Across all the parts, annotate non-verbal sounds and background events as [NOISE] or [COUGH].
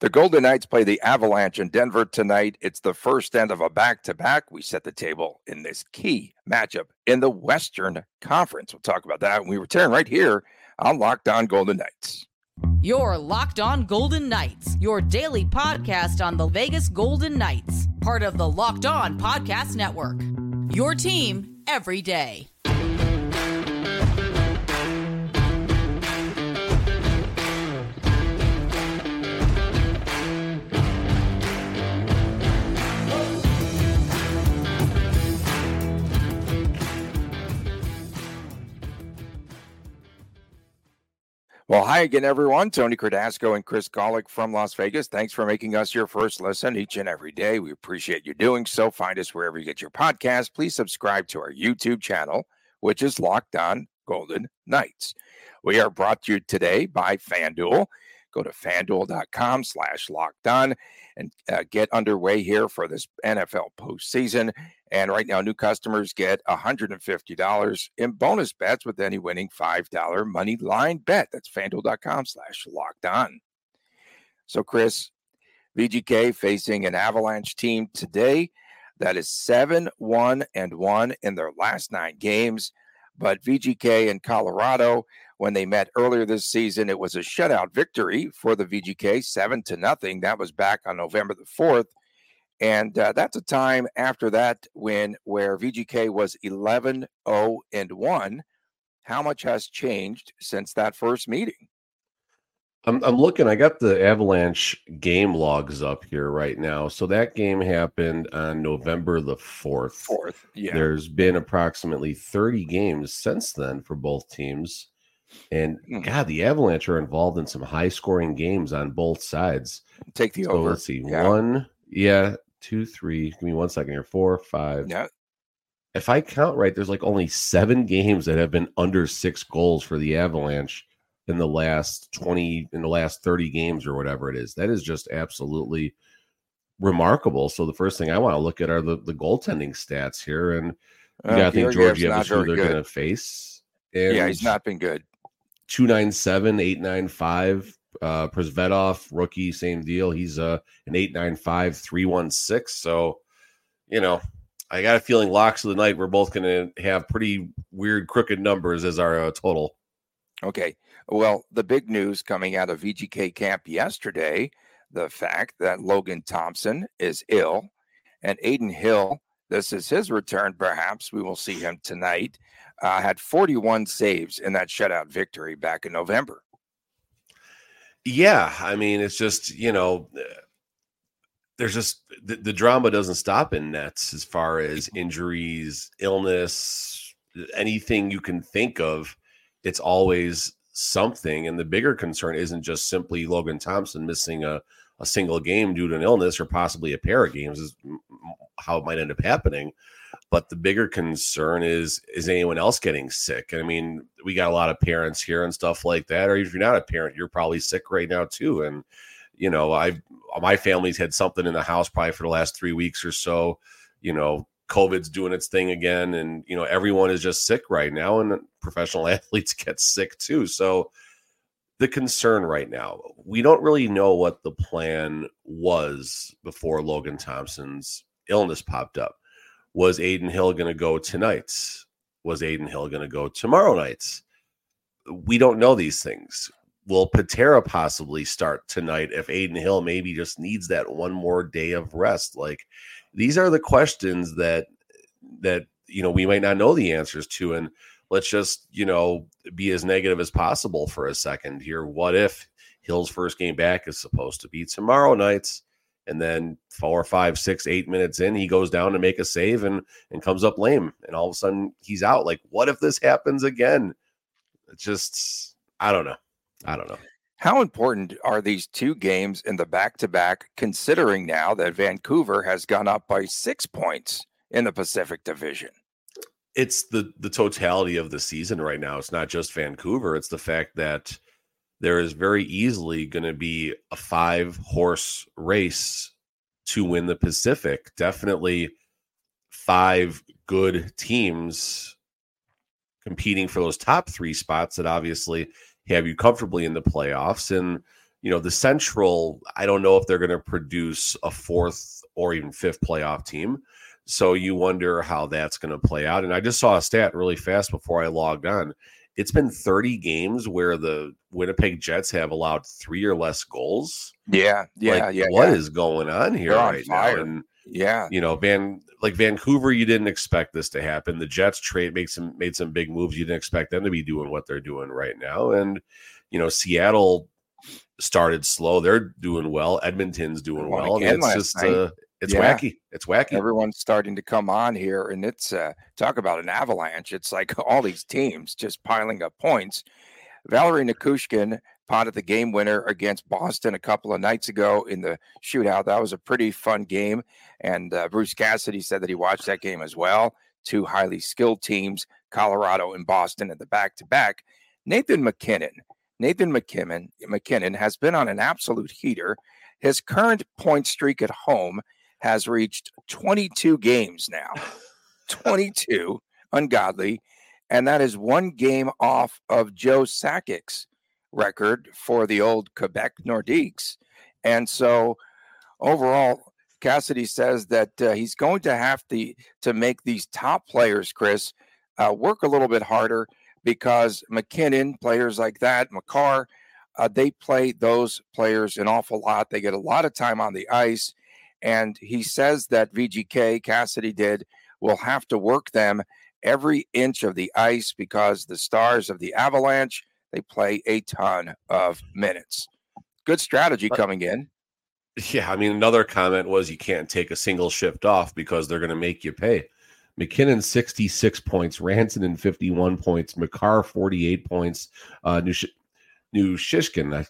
The Golden Knights play the Avalanche in Denver tonight. It's the first end of a back to back. We set the table in this key matchup in the Western Conference. We'll talk about that when we return right here on Locked On Golden Knights. Your Locked On Golden Knights, your daily podcast on the Vegas Golden Knights, part of the Locked On Podcast Network. Your team every day. Well, hi again, everyone. Tony Cardasco and Chris Gawlik from Las Vegas. Thanks for making us your first listen each and every day. We appreciate you doing so. Find us wherever you get your podcast. Please subscribe to our YouTube channel, which is Locked On Golden Knights. We are brought to you today by FanDuel. Go to fanduel.com slash locked on and uh, get underway here for this NFL postseason. And right now, new customers get $150 in bonus bets with any winning $5 money line bet. That's fanduel.com slash locked on. So, Chris, VGK facing an Avalanche team today that is 7 1 and 1 in their last nine games. But VGK in Colorado when they met earlier this season. It was a shutout victory for the VGK, seven to nothing. That was back on November the fourth, and uh, that's a time after that when where VGK was 11 0 and one. How much has changed since that first meeting? I'm, I'm looking. I got the Avalanche game logs up here right now. So that game happened on November the fourth. Fourth, yeah. There's been approximately 30 games since then for both teams. And mm. God, the Avalanche are involved in some high scoring games on both sides. Take the so over. Let's see. Yeah. One, yeah, two, three. Give me one second here. Four, five. Yeah. If I count right, there's like only seven games that have been under six goals for the Avalanche in the last 20, in the last 30 games or whatever it is. That is just absolutely remarkable. So the first thing I want to look at are the, the goaltending stats here. And uh, yeah, I think Georgiev is who they're going to face. And yeah, he's not been good. 297, 895. Uh, Prosvetov, rookie, same deal. He's uh, an 895, 316. So, you know, I got a feeling locks of the night, we're both going to have pretty weird, crooked numbers as our uh, total. Okay. Well, the big news coming out of VGK camp yesterday the fact that Logan Thompson is ill and Adin Hill, this is his return, perhaps. We will see him tonight uh, had 41 saves in that shutout victory back in November. Yeah, I mean, it's just you know, uh, there's just the, the drama doesn't stop in nets as far as injuries, illness, anything you can think of. It's always something, and the bigger concern isn't just simply Logan Thompson missing a a single game due to an illness or possibly a pair of games is how it might end up happening. But the bigger concern is is anyone else getting sick? And I mean, we got a lot of parents here and stuff like that. Or if you're not a parent, you're probably sick right now too. And you know, I my family's had something in the house probably for the last three weeks or so. You know, COVID's doing its thing again, and you know, everyone is just sick right now, and professional [LAUGHS] athletes get sick too. So the concern right now, we don't really know what the plan was before Logan Thompson's illness popped up. Was Adin Hill going to go tonight? Was Adin Hill going to go tomorrow night? We don't know these things. Will Patera possibly start tonight if Adin Hill maybe just needs that one more day of rest? Like these are the questions that that you know we might not know the answers to. And let's just you know be as negative as possible for a second here. What if Hill's first game back is supposed to be tomorrow night's? and then four, five, six, eight minutes in, he goes down to make a save and and comes up lame, and all of a sudden he's out. Like, what if this happens again? It's just, I don't know, I don't know. How important are these two games in the back to back, considering now that Vancouver has gone up by six points in the Pacific Division? It's the the totality of the season right now. It's not just Vancouver. It's the fact that there is very easily going to be a five horse race to win the Pacific. Definitely five good teams competing for those top three spots that obviously have you comfortably in the playoffs. And, you know, the Central, I don't know if they're going to produce a fourth or even fifth playoff team. So you wonder how that's going to play out. And I just saw a stat really fast before I logged on. It's been 30 games where the Winnipeg Jets have allowed three or less goals. Yeah, yeah, like, yeah. What yeah. is going on here on right fire. now? And Yeah, you know, Van like Vancouver, you didn't expect this to happen. The Jets trade made some made some big moves. You didn't expect them to be doing what they're doing right now. And you know, Seattle started slow. They're doing well. Edmonton's doing well. And it's just. It's Yeah. wacky. It's wacky. everyone's starting to come on here, and it's uh, talk about an avalanche. It's like [LAUGHS] all these teams just piling up points. Valeri Nichushkin potted the game winner against Boston a couple of nights ago in the shootout. That was a pretty fun game, and uh, Bruce Cassidy said that he watched that game as well. Two highly skilled teams, Colorado and Boston, at the back-to-back. Nathan McKinnon, Nathan McKinnon, McKinnon has been on an absolute heater. His current point streak at home has reached 22 games now. 22, ungodly. And that is one game off of Joe Sakic's record for the old Quebec Nordiques. And so overall, Cassidy says that uh, he's going to have to, to make these top players, Chris, uh, work a little bit harder because McKinnon, players like that, Makar, uh, they play those players an awful lot. They get a lot of time on the ice. And he says that VGK, Cassidy did, will have to work them every inch of the ice because the stars of the Avalanche, they play a ton of minutes. Good strategy coming in. Yeah, I mean, another comment was you can't take a single shift off because they're going to make you pay. McKinnon 66 points, Ranson 51 points, Makar 48 points, uh, New New Shishkin, I,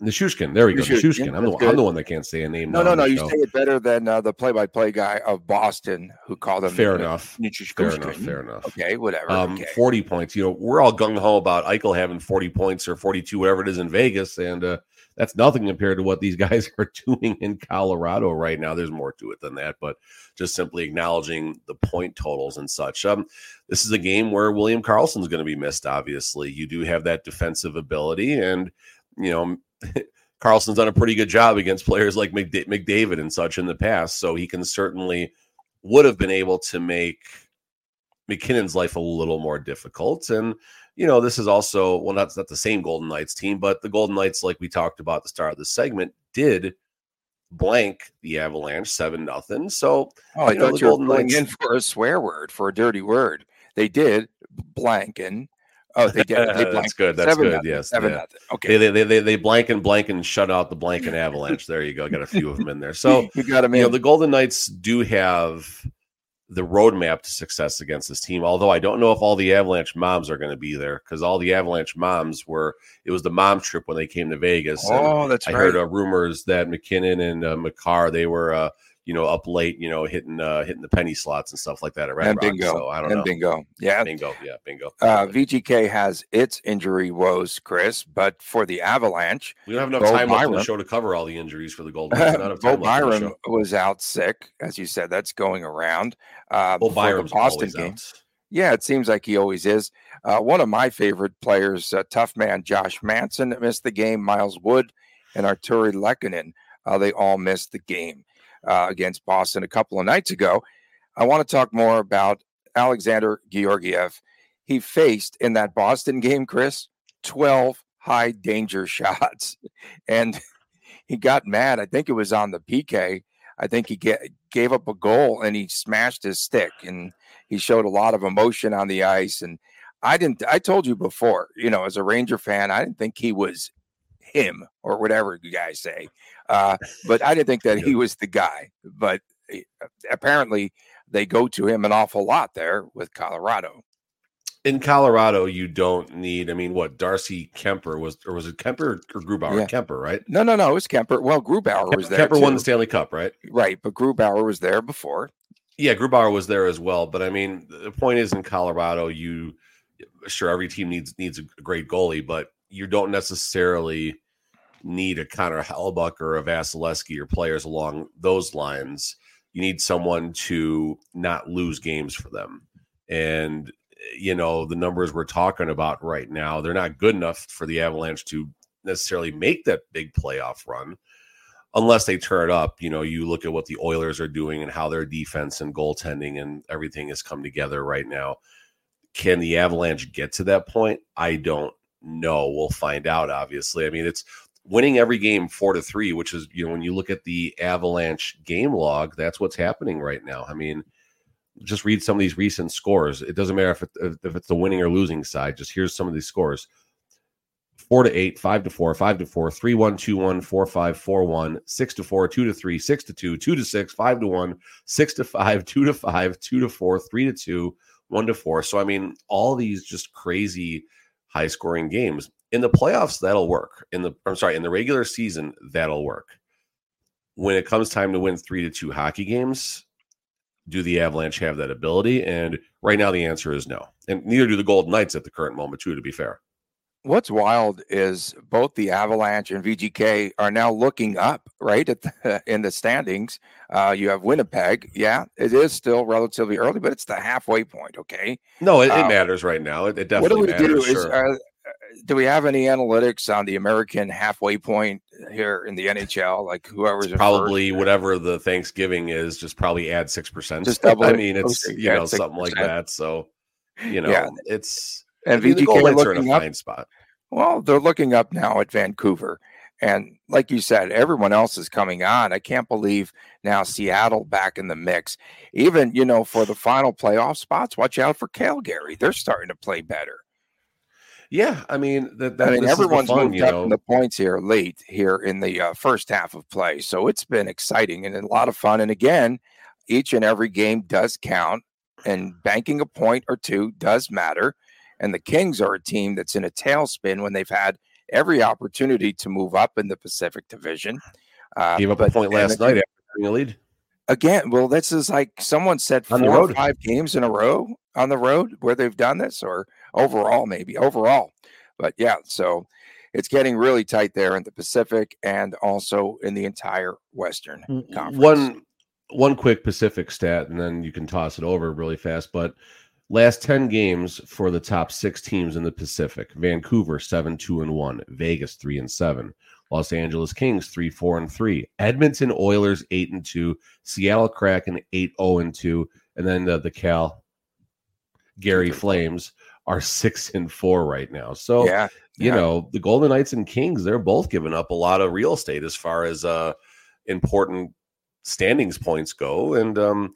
Nishushkin. There we go. Nishushkin, Nishushkin. I'm the, I'm the one that can't say a name. No, no, no. You show. say it better than uh, the play-by-play guy of Boston who called him. Fair uh, enough. Nietzsche Fair enough. Fair enough. Okay, whatever. Um, okay. 40 points. You know, we're all gung ho about Eichel having 40 points or 42, whatever it is in Vegas. And uh, that's nothing compared to what these [LAUGHS] guys are doing in Colorado right now. There's more to it than that, but just simply acknowledging the point totals and such. Um, this is a game where William Karlsson's going to be missed, obviously. You do have that defensive ability, and, you know, [LAUGHS] Karlsson's done a pretty good job against players like McDa- McDavid and such in the past. So he can certainly would have been able to make McKinnon's life a little more difficult. And, you know, this is also, well, not, not the same Golden Knights team, but the Golden Knights, like we talked about at the start of the segment, did blank the Avalanche 7 nothing. So, Oh, I you know, thought the you were Golden going Knights- in for a swear word, for a dirty word. They did blanking. Oh, they did. They [LAUGHS] That's good. That's seven good. nothing, Yes. seven yeah. nothing. Okay, They, they, they, they blank and blank and shut out the blank and Avalanche. There you go. Got a few of them in there. So, [LAUGHS] you got him you know, the Golden Knights do have the roadmap to success against this team. Although I don't know if all the Avalanche moms are going to be there because all the Avalanche moms were. It was the mom trip when they came to Vegas. oh, that's I right. heard uh, rumors that McKinnon and uh, Makar they were, uh, you know, up late, you know, hitting uh, hitting the penny slots and stuff like that at Red and Rock. bingo. So I don't and know. bingo. Yeah. Bingo. Yeah, bingo. Uh, VGK has its injury woes, Chris, but for the Avalanche, we don't have enough Bo time left in the show to cover all the injuries for the Golden Knights. [LAUGHS] Bo time left in the Byram was out sick, as you said. That's going around. Uh, Bo Byram's Boston always game. out. Yeah, it seems like he always is. Uh, one of my favorite players, uh, tough man Josh Manson, that missed the game. Miles Wood and Artturi Lehkonen, uh, they all missed the game uh, against Boston a couple of nights ago. I want to talk more about Alexander Georgiev. He faced in that Boston game, Chris, 12 high danger [LAUGHS] shots. And he got mad. I think it was on the PK. I think he get, gave up a goal and he smashed his stick and he showed a lot of emotion on the ice. And I didn't, I told you before, you know, as a Ranger fan, I didn't think he was him or whatever you guys say. Uh, but I didn't think that he was the guy. But eh, apparently they go to him an awful lot there with Colorado. in Colorado, you don't need. I mean, what Darcy Kuemper was, or was it Kuemper or Grubauer? Yeah. Kuemper, right? No, no, no, it was Kuemper. Well, Grubauer was there. Kuemper won the Stanley Cup, right? Right, but Grubauer was there before. Yeah, Grubauer was there as well. But I mean, the point is, in Colorado, you sure every team needs needs a great goalie, but you don't necessarily need a Connor Hellebuyck or a Vasilevskiy or players along those lines. You need someone to not lose games for them. And you know, the numbers we're talking about right now, they're not good enough for the Avalanche to necessarily make that big playoff run unless they turn it up. You know, you look at what the Oilers are doing and how their defense and goaltending and everything has come together right now. Can the Avalanche get to that point? I don't know. We'll find out, obviously. I mean, it's winning every game four to three, which is, you know, when you look at the Avalanche game log, that's what's happening right now. I mean, just read some of these recent scores. It doesn't matter if, it, if it's the winning or losing side. Just here's some of these scores: four to eight, five to four, five to four, three one, two one, four five, four one, six to four, two to three, six to two, two to six, five to one, six to five, [LAUGHS] two to five, two to four, three to two, one to four. So I mean, all these just crazy high scoring games. In the playoffs, that'll work. In the I'm sorry, in the regular season, that'll work. When it comes time to win three to two hockey games, do the Avalanche have that ability? And right now, the answer is no. And neither do the Golden Knights at the current moment, too, to be fair. What's wild is both the Avalanche and VGK are now looking up, right, at the, in the standings. Uh, you have Winnipeg. Yeah, it is still relatively early, but it's the halfway point. Okay. No, it, it um, matters right now. It, it definitely what do we matters, do? Sure. Is, uh, do we have any analytics on the American halfway point here in the NHL? Like whoever's probably first? whatever the Thanksgiving is, just probably add six percent. Just double. [LAUGHS] I mean, it's you know 6%. something like that. So you know, yeah. it's and I mean, VGK are looking in a fine spot. Well, they're looking up now at Vancouver. And like you said, everyone else is coming on. I can't believe now Seattle back in the mix. Even, you know, for the final playoff spots, watch out for Calgary. They're starting to play better. Yeah, I mean that. that I mean, everyone's fun, moved up know. in the points here late here in the uh, first half of play, so it's been exciting and a lot of fun. And again, each and every game does count, and banking a point or two does matter. And the Kings are a team that's in a tailspin when they've had every opportunity to move up in the Pacific Division. Uh, Gave up but, a point last night after having a lead. Again, well, this is like someone said four or five games in a row on the road where they've done this, or overall, maybe overall. But yeah, so it's getting really tight there in the Pacific and also in the entire Western mm, mm, Conference. One one quick Pacific stat, and then you can toss it over really fast. But last 10 games for the top six teams in the Pacific Vancouver 7 2 and 1, Vegas 3 and 7, Los Angeles Kings 3 4 and 3, Edmonton Oilers 8 and 2, Seattle Kraken 8 0 and 2, and then the, the Cal Gary Flames are six and four right now. So yeah, you yeah. know, the Golden Knights and Kings, they're both giving up a lot of real estate as far as uh important standings points go. And um,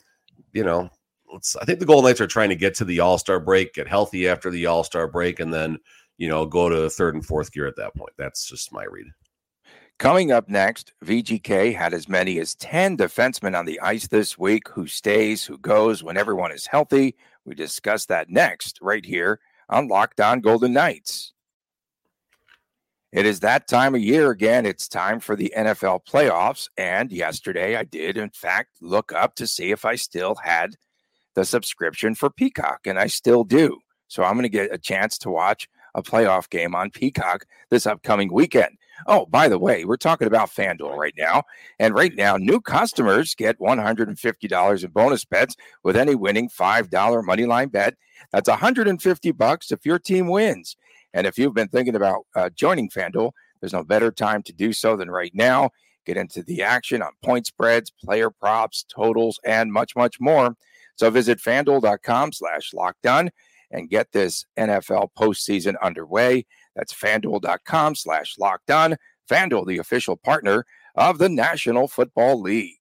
you know, let's I think the Golden Knights are trying to get to the All-Star break, get healthy after the All-Star break, and then, you know, go to third and fourth gear at that point. That's just my read. Coming up next, VGK had as many as 10 defensemen on the ice this week who stays, who goes when everyone is healthy. We discuss that next, right here on Locked On Golden Knights. It is that time of year again. It's time for the NFL playoffs. And yesterday I did, in fact, look up to see if I still had the subscription for Peacock, and I still do. So I'm going to get a chance to watch a playoff game on Peacock this upcoming weekend. Oh, by the way, we're talking about FanDuel right now. And right now, new customers get $150 in bonus bets with any winning $5 moneyline bet. That's 150 bucks if your team wins. And if you've been thinking about uh, joining FanDuel, there's no better time to do so than right now. Get into the action on point spreads, player props, totals, and much, much more. So visit fanduel.com slash lockdown and get this NFL postseason underway. That's fanduel.com slash locked on. Fanduel, the official partner of the National Football League.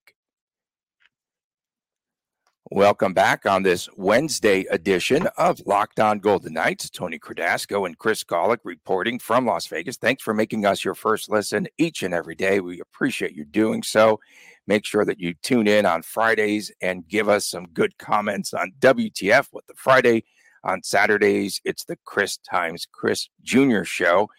Welcome back on this Wednesday edition of Locked On Golden Knights. Tony Cardasco and Chris Gawlik reporting from Las Vegas. Thanks for making us your first listen each and every day. We appreciate you doing so. Make sure that you tune in on Fridays and give us some good comments on WTF with the Friday on Saturdays, it's the Chris Times Chris Jr. show.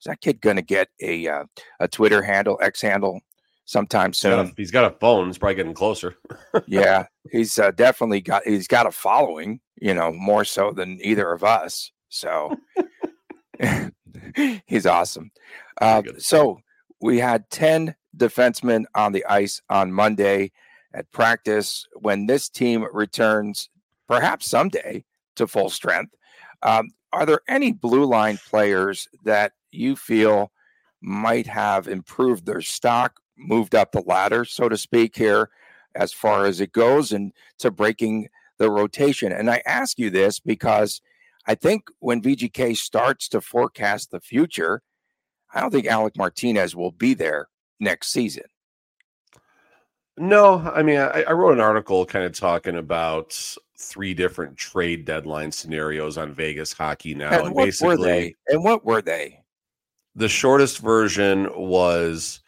Is that kid going to get a uh, a Twitter handle, X handle, sometime soon? He's got a, he's got a phone. He's probably getting closer. [LAUGHS] yeah, he's uh, definitely got he's got a following. You know, more so than either of us. So [LAUGHS] he's awesome. Uh, so we had ten defensemen on the ice on Monday at practice. When this team returns, perhaps someday, to full strength. Um, are there any blue line players that you feel might have improved their stock, moved up the ladder, so to speak, here as far as it goes, and to breaking the rotation. And I ask you this because I think when VGK starts to forecast the future, I don't think Alec Martinez will be there next season. No, I mean, I, I, wrote an article kind of talking about three different trade deadline scenarios on Vegas hockey now, and, and basically, were they? And what were they? The shortest version was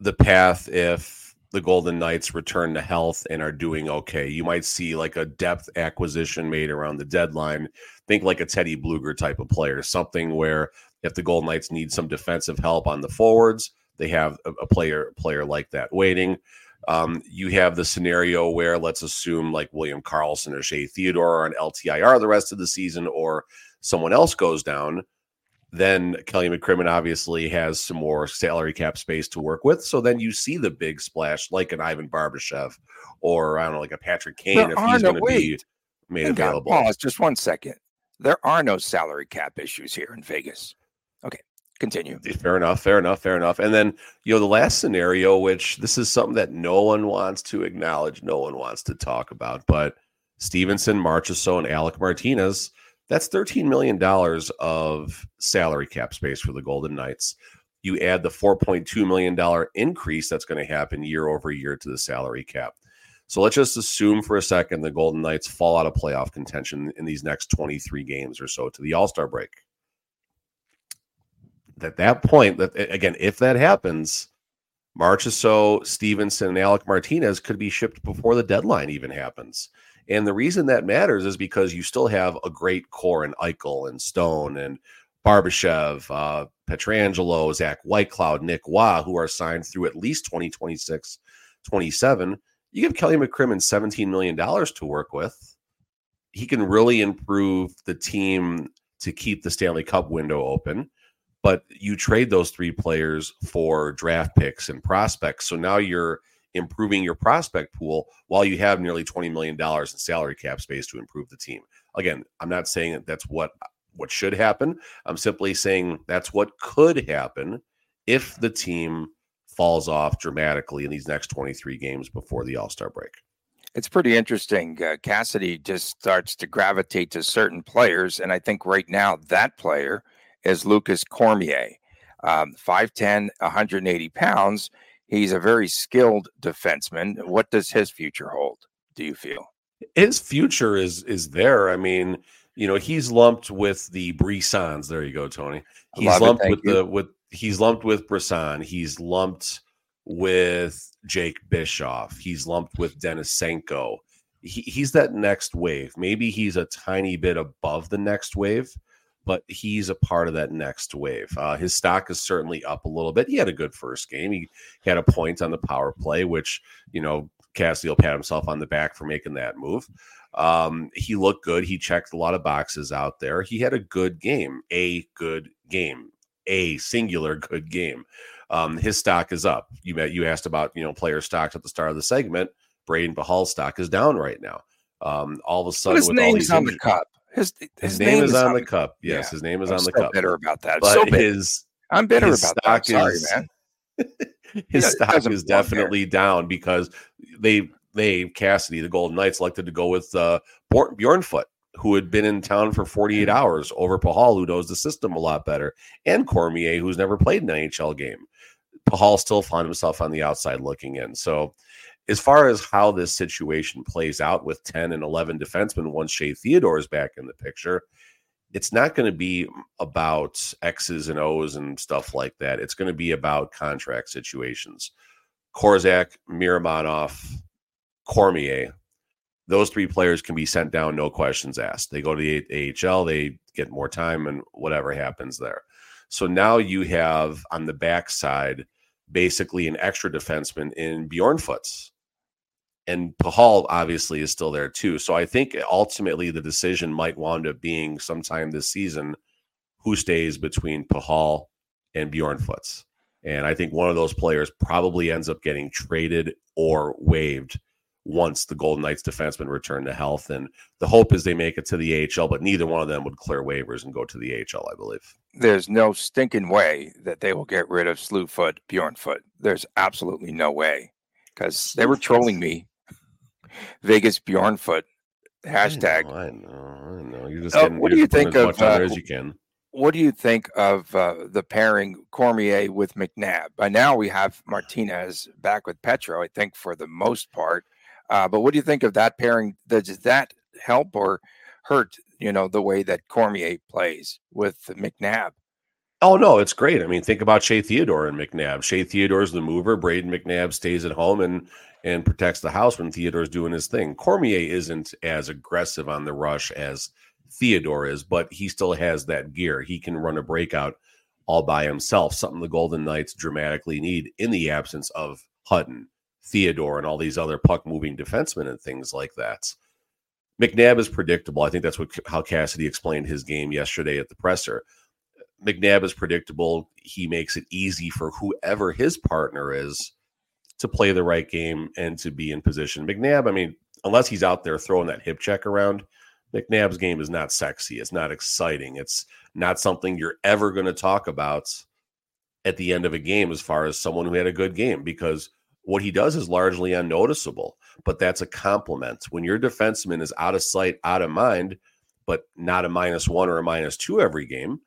the path if the Golden Knights return to health and are doing okay. You might see like a depth acquisition made around the deadline. Think like a Teddy Bluger type of player, something where if the Golden Knights need some defensive help on the forwards, they have a, a player player like that waiting. Um, you have the scenario where let's assume like William Karlsson or Shea Theodore are on LTIR the rest of the season, or someone else goes down. Then Kelly McCrimmon obviously has some more salary cap space to work with. So then you see the big splash like an Ivan Barbashev or I don't know, like a Patrick Kane there if he's no, going to be made available. Pause just one second. There are no salary cap issues here in Vegas. Continue. Fair enough. Fair enough. Fair enough. And then, you know, the last scenario, which this is something that no one wants to acknowledge, no one wants to talk about, but Stephenson, Marchessault, and Alec Martinez, that's $13 million of salary cap space for the Golden Knights. You add the $4.2 million increase that's going to happen year over year to the salary cap. So let's just assume for a second the Golden Knights fall out of playoff contention in these next 23 games or so to the All Star break at that point, that again, if that happens, Marchessault, Stephenson, and Alec Martinez could be shipped before the deadline even happens. And the reason that matters is because you still have a great core in Eichel and Stone and Barbashev, uh, Pietrangelo, Zach Whitecloud, Nick Wah, who are signed through at least 2026, 27. You give Kelly McCrimmon $17 million to work with. He can really improve the team to keep the Stanley Cup window open but you trade those three players for draft picks and prospects. So now you're improving your prospect pool while you have nearly $20 million in salary cap space to improve the team. Again, I'm not saying that that's what what should happen. I'm simply saying that's what could happen if the team falls off dramatically in these next 23 games before the All-Star break. It's pretty interesting. Uh, Cassidy just starts to gravitate to certain players and I think right now that player is Lucas Cormier. Um, 5'10, 180 pounds. He's a very skilled defenseman. What does his future hold, do you feel? His future is is there. I mean, you know, he's lumped with the Brissons. There you go, Tony. He's lumped it, with you. the with he's lumped with Brisson. He's lumped with Jake Bischoff. He's lumped with Denisenko. He, he's that next wave. Maybe he's a tiny bit above the next wave, but he's a part of that next wave. Uh, his stock is certainly up a little bit. He had a good first game. He, he had a point on the power play, which, you know, Cassidy will pat himself on the back for making that move. Um, he looked good. He checked a lot of boxes out there. He had a good game, a good game, a singular [LAUGHS] good game. Um, his stock is up. You met, you asked about you know player stocks at the start of the segment. Brayden Pachal's stock is down right now. Um, all of a sudden, his with all these on the cup. His, his, his name, name, is on, the cup. Yes, yeah. his name is I'm on the cup. Bitter about that. But so his I'm bitter his about that. Sorry, is, man. [LAUGHS] his yeah, stock is definitely down because they they Cassidy the Golden Knights elected to go with uh, Bjornfot, who had been in town for 48 mm-hmm. hours over Pachal, who knows the system a lot better, and Cormier, who's never played an NHL game. Pachal still found himself on the outside looking in. So as far as how this situation plays out with 10 and 11 defensemen once Shea Theodore is back in the picture, it's not going to be about X's and O's and stuff like that. It's going to be about contract situations. Korczak, Miromanov, Cormier, those three players can be sent down, no questions asked. They go to the AHL, they get more time, and whatever happens there. So now you have on the backside basically an extra defenseman in Bjornfot's and Pachal obviously is still there too. So I think ultimately the decision might wind up being sometime this season who stays between Pachal and Bjornfot's. And I think one of those players probably ends up getting traded or waived once the Golden Knights defensemen return to health. And the hope is they make it to the AHL, but neither one of them would clear waivers and go to the AHL, I believe. There's no stinking way that they will get rid of Slewfoot, Bjornfoot. There's absolutely no way because they were trolling me. Vegas Bjornfoot hashtag. I know, I know. I know. You're just uh, what do you think of uh, as you can. What do you think of uh, the pairing Cormier with McNabb? By now we have Martinez back with Petro, I think, for the most part. Uh, but what do you think of that pairing? Does that help or hurt? You know the way that Cormier plays with McNabb. Oh no, it's great. I mean, think about Shea Theodore and McNabb. Shea Theodore's the mover. Brayden McNabb stays at home and and protects the house when Theodore's doing his thing. Cormier isn't as aggressive on the rush as Theodore is, but he still has that gear. He can run a breakout all by himself, something the Golden Knights dramatically need in the absence of Hutton, Theodore, and all these other puck moving defensemen and things like that. McNabb is predictable. I think that's what how Cassidy explained his game yesterday at the presser. McNabb is predictable. He makes it easy for whoever his partner is to play the right game and to be in position. McNabb, I mean, unless he's out there throwing that hip check around, McNabb's game is not sexy. It's not exciting. It's not something you're ever going to talk about at the end of a game as far as someone who had a good game because what he does is largely unnoticeable, but that's a compliment. When your defenseman is out of sight, out of mind, but not a minus one or a minus two every game,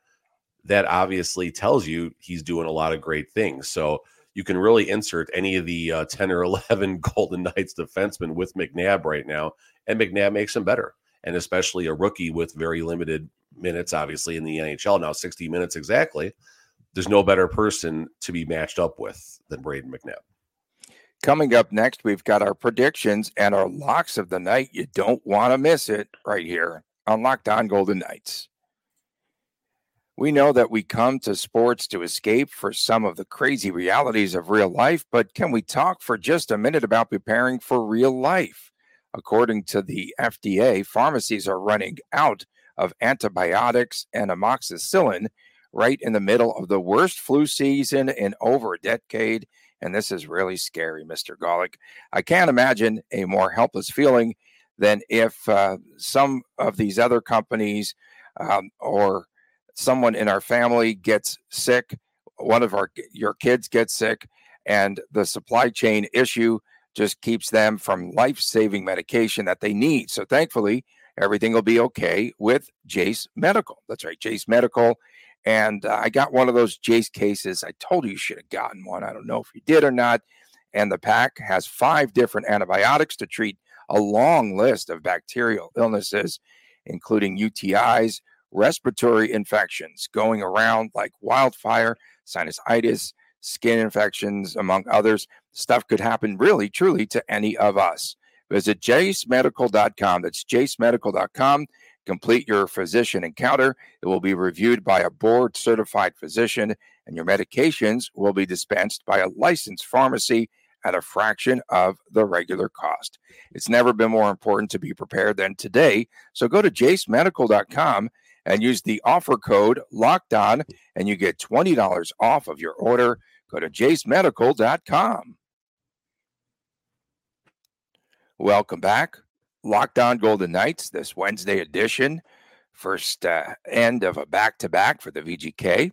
that obviously tells you he's doing a lot of great things. So you can really insert any of the uh, 10 or [LAUGHS] 11 Golden Knights defensemen with McNabb right now, and McNabb makes him better. And especially a rookie with very limited minutes, obviously, in the NHL now, 60 minutes exactly. There's no better person to be matched up with than Brayden McNabb. Coming up next, we've got our predictions and our locks of the night. You don't want to miss it right here on Locked On Golden Knights. We know that we come to sports to escape for some of the crazy realities of real life, but can we talk for just a minute about preparing for real life? According to the FDA, pharmacies are running out of antibiotics and amoxicillin right in the middle of the worst flu season in over a decade. And this is really scary, Mr. Gawlik. I can't imagine a more helpless feeling than if uh, some of these other companies um, or someone in our family gets sick, one of our your kids gets sick, and the supply chain issue just keeps them from life-saving medication that they need. So thankfully, everything will be okay with Jase Medical. That's right, Jase Medical. And uh, I got one of those Jase cases. I told you you should have gotten one. I don't know if you did or not. And the pack has five different antibiotics to treat a long list of bacterial illnesses, including UTIs, respiratory infections going around like wildfire, sinusitis, skin infections, among others. Stuff could happen really, truly to any of us. Visit jasemedical.com. That's jasemedical.com. Complete your physician encounter. It will be reviewed by a board certified physician, and your medications will be dispensed by a licensed pharmacy at a fraction of the regular cost. It's never been more important to be prepared than today. So go to jasemedical.com and use the offer code locked on and you get $20 off of your order. Go to jasemedical.com. Welcome back. Locked on Golden Knights, this Wednesday edition, first uh, end of a back to back for the VGK.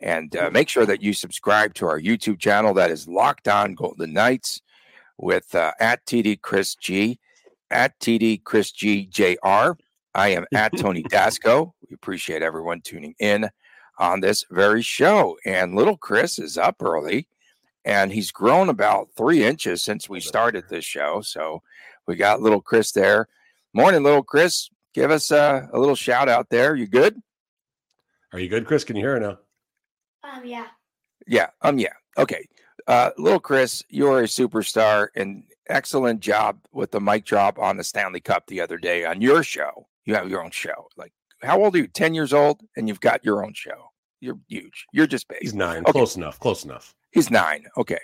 And uh, make sure that you subscribe to our YouTube channel that is Locked On Golden Knights with uh, at TD Chris G, at TD Chris G JR. I am at [LAUGHS] Tony Dasco. We appreciate everyone tuning in on this very show. And little Chris is up early and he's grown about three inches since we started this show. So we got little Chris there. Morning, little Chris. Give us a, a little shout out there. You good? Are you good, Chris? Can you hear her now? Um, yeah. Yeah. Um, yeah. Okay. Uh, little Chris, you're a superstar and excellent job with the mic drop on the Stanley Cup the other day on your show you have your own show. Like, how old are you? 10 years old, and you've got your own show. You're huge. You're just big. He's nine. Okay. Close enough. Close enough. He's nine. Okay.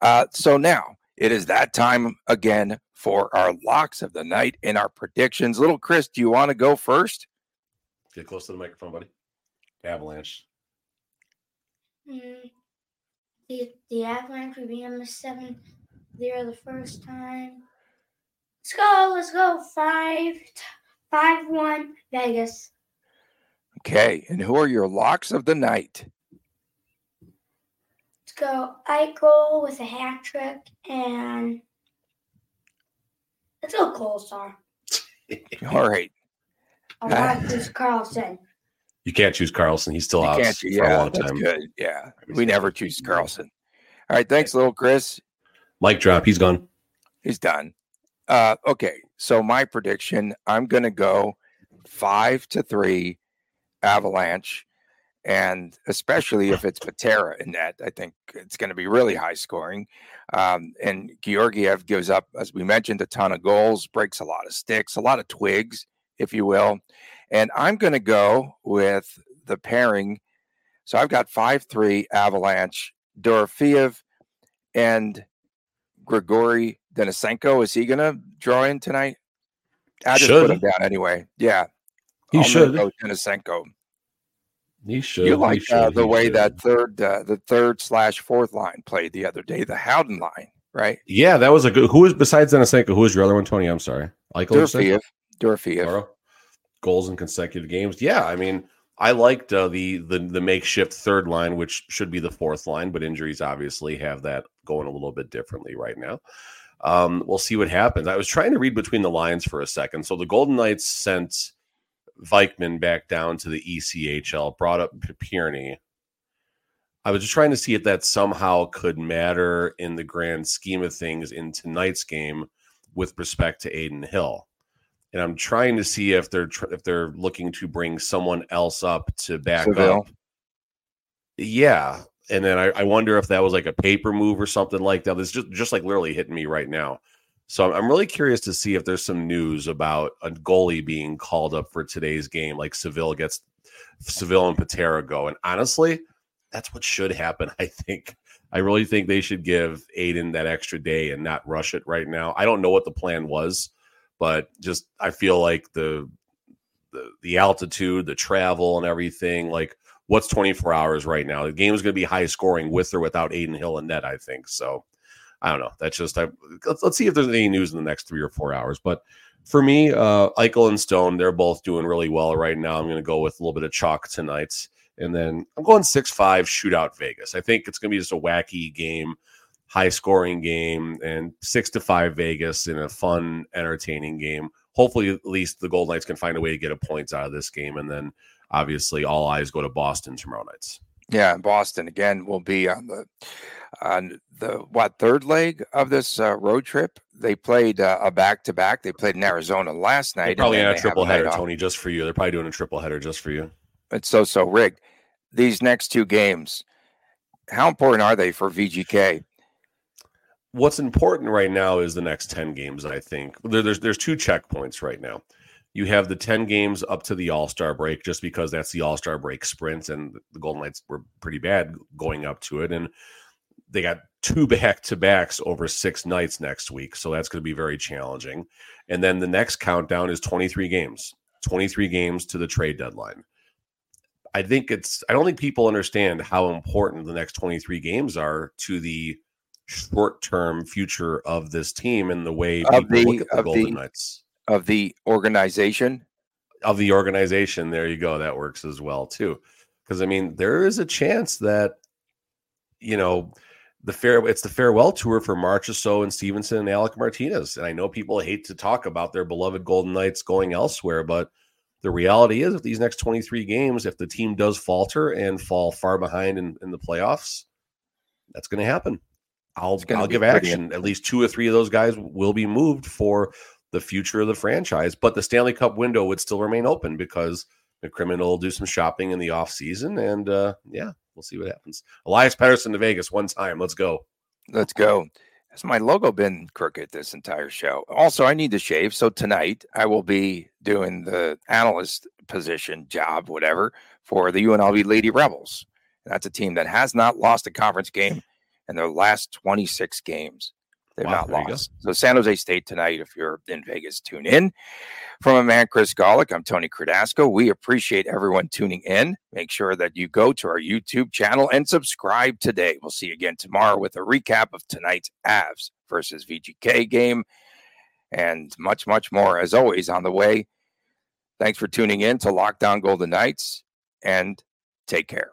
Uh, so now it is that time again for our locks of the night and our predictions. Little Chris, do you want to go first? Get close to the microphone, buddy. Avalanche. Mm, the, the Avalanche would be number seven there the first time. Let's go. Let's go. Five, five, one, Vegas. Okay. And who are your locks of the night? Let's go. Eichel with a hat trick and let's go Kolesar. All right. I want to choose Karlsson. You can't choose Karlsson. He's still You out can't, for yeah, a long that's time. good. Yeah. We never choose Karlsson. All right. Thanks, little Chris. Mike drop. He's gone. He's done. Uh, okay. So my prediction, I'm going to go five to three Avalanche. And especially if it's Patera in that, I think it's going to be really high scoring. Um, and Georgiev gives up, as we mentioned, a ton of goals, breaks a lot of sticks, a lot of twigs, if you will. And I'm going to go with the pairing. So I've got 5 3 Avalanche, Dorofeev, and Grigori Denisenko. Is he going to draw in tonight? I just Should. put him down anyway. Yeah. He I'm should. Go Denisenko. He should. You like should. uh, the He way should. that third, uh, the third slash fourth line played the other day, the Howden line, right? Yeah, that was a good. Who is besides Denisenko? Who is your other one, Tony? I'm sorry. Eichel. you said? Dorofeev. Dorofeev. Tomorrow? Goals in consecutive games. Yeah, I mean, I liked uh, the the the makeshift third line, which should be the fourth line, but injuries obviously have that going a little bit differently right now. Um, we'll see what happens. I was trying to read between the lines for a second. So the Golden Knights sent Vikman back down to the ECHL, brought up Pierney. I was just trying to see if that somehow could matter in the grand scheme of things in tonight's game with respect to Adin Hill and I'm trying to see if they're tr- if they're looking to bring someone else up to back Saville. up. Yeah, and then I, I wonder if that was like a paper move or something like that. This just just like literally hitting me right now. So I'm- really curious to see if there's some news about a goalie being called up for today's game, like Saville gets Saville and Patera go. And honestly, that's what should happen. [LAUGHS] I think. I really think they should give Adin that extra day and not rush it right now. I don't know what the plan was but just I feel like the the the altitude, the travel, and everything. Like, what's 24 hours right now? The game is going to be high scoring with or without Adin Hill and net. I think so. I don't know. That's just I. Let's, let's see if there's any news in the next three or four hours. But for me, uh, Eichel and Stone, they're both doing really well right now. I'm going to go with a little bit of chalk tonight, and then I'm going six five shootout Vegas. I think it's going to be just a wacky game high scoring game and six to five Vegas in a fun, entertaining game. Hopefully, at least the Gold Knights can find a way to get a points out of this game. And then obviously, all eyes go to Boston tomorrow nights. Yeah, Boston again will be on the on the what third leg of this uh, road trip. They played uh, a back to back. They played in Arizona last night. They're probably in a triple header. Tony, just for you. They're probably doing a triple header just for you. It's so so rigged. These next two games, how important are they for VGK? What's important right now is the next 10 games, I think. There, there's there's two checkpoints right now. You have the 10 games up to the All-Star break, just because that's the All-Star break sprint, and the Golden Knights were pretty bad going up to it. And they got two [LAUGHS] back to backs over six nights next week. So that's going to be very challenging. And then the next countdown is 23 games, 23 games to the trade deadline. I think it's, I don't think people understand how important the next 23 games are to the short term future of this team and the way Of people the- look at the of Golden the- Knights Of the organization, of the organization. There you go. That works as well too. Because I mean, there is a chance that you know the fair it's the farewell tour for Marchessault and Stephenson and Alec Martinez. And I know people hate to talk about their beloved Golden Knights going elsewhere, but the reality is, if these next 23 games, if the team does falter and fall far behind in, in the playoffs, that's going to happen. I'll gonna I'll give action. At least two or three of those guys will be moved for the future of the franchise. But the Stanley Cup window would still remain open because McCrimmon will do some shopping in the offseason. And uh, yeah, we'll see what happens. Elias Pettersson to Vegas one time. Let's go. let's go. Has my logo been crooked this entire show? Also, I need to shave. So tonight I will be doing the analyst position job, whatever, for the UNLV Lady Rebels. That's a team that has not lost a conference game in their last 26 games. They've Wow, not lost. So San Jose State tonight, if you're in Vegas, tune in. From a man, Chris Gawlik, I'm Tony Cardasco. We appreciate everyone tuning in. Make sure that you go to our YouTube channel and subscribe today. We'll see you again tomorrow with a recap of tonight's Avs versus VGK game. and much, much more as always on the way. Thanks for tuning in to Locked On Golden Knights and take care.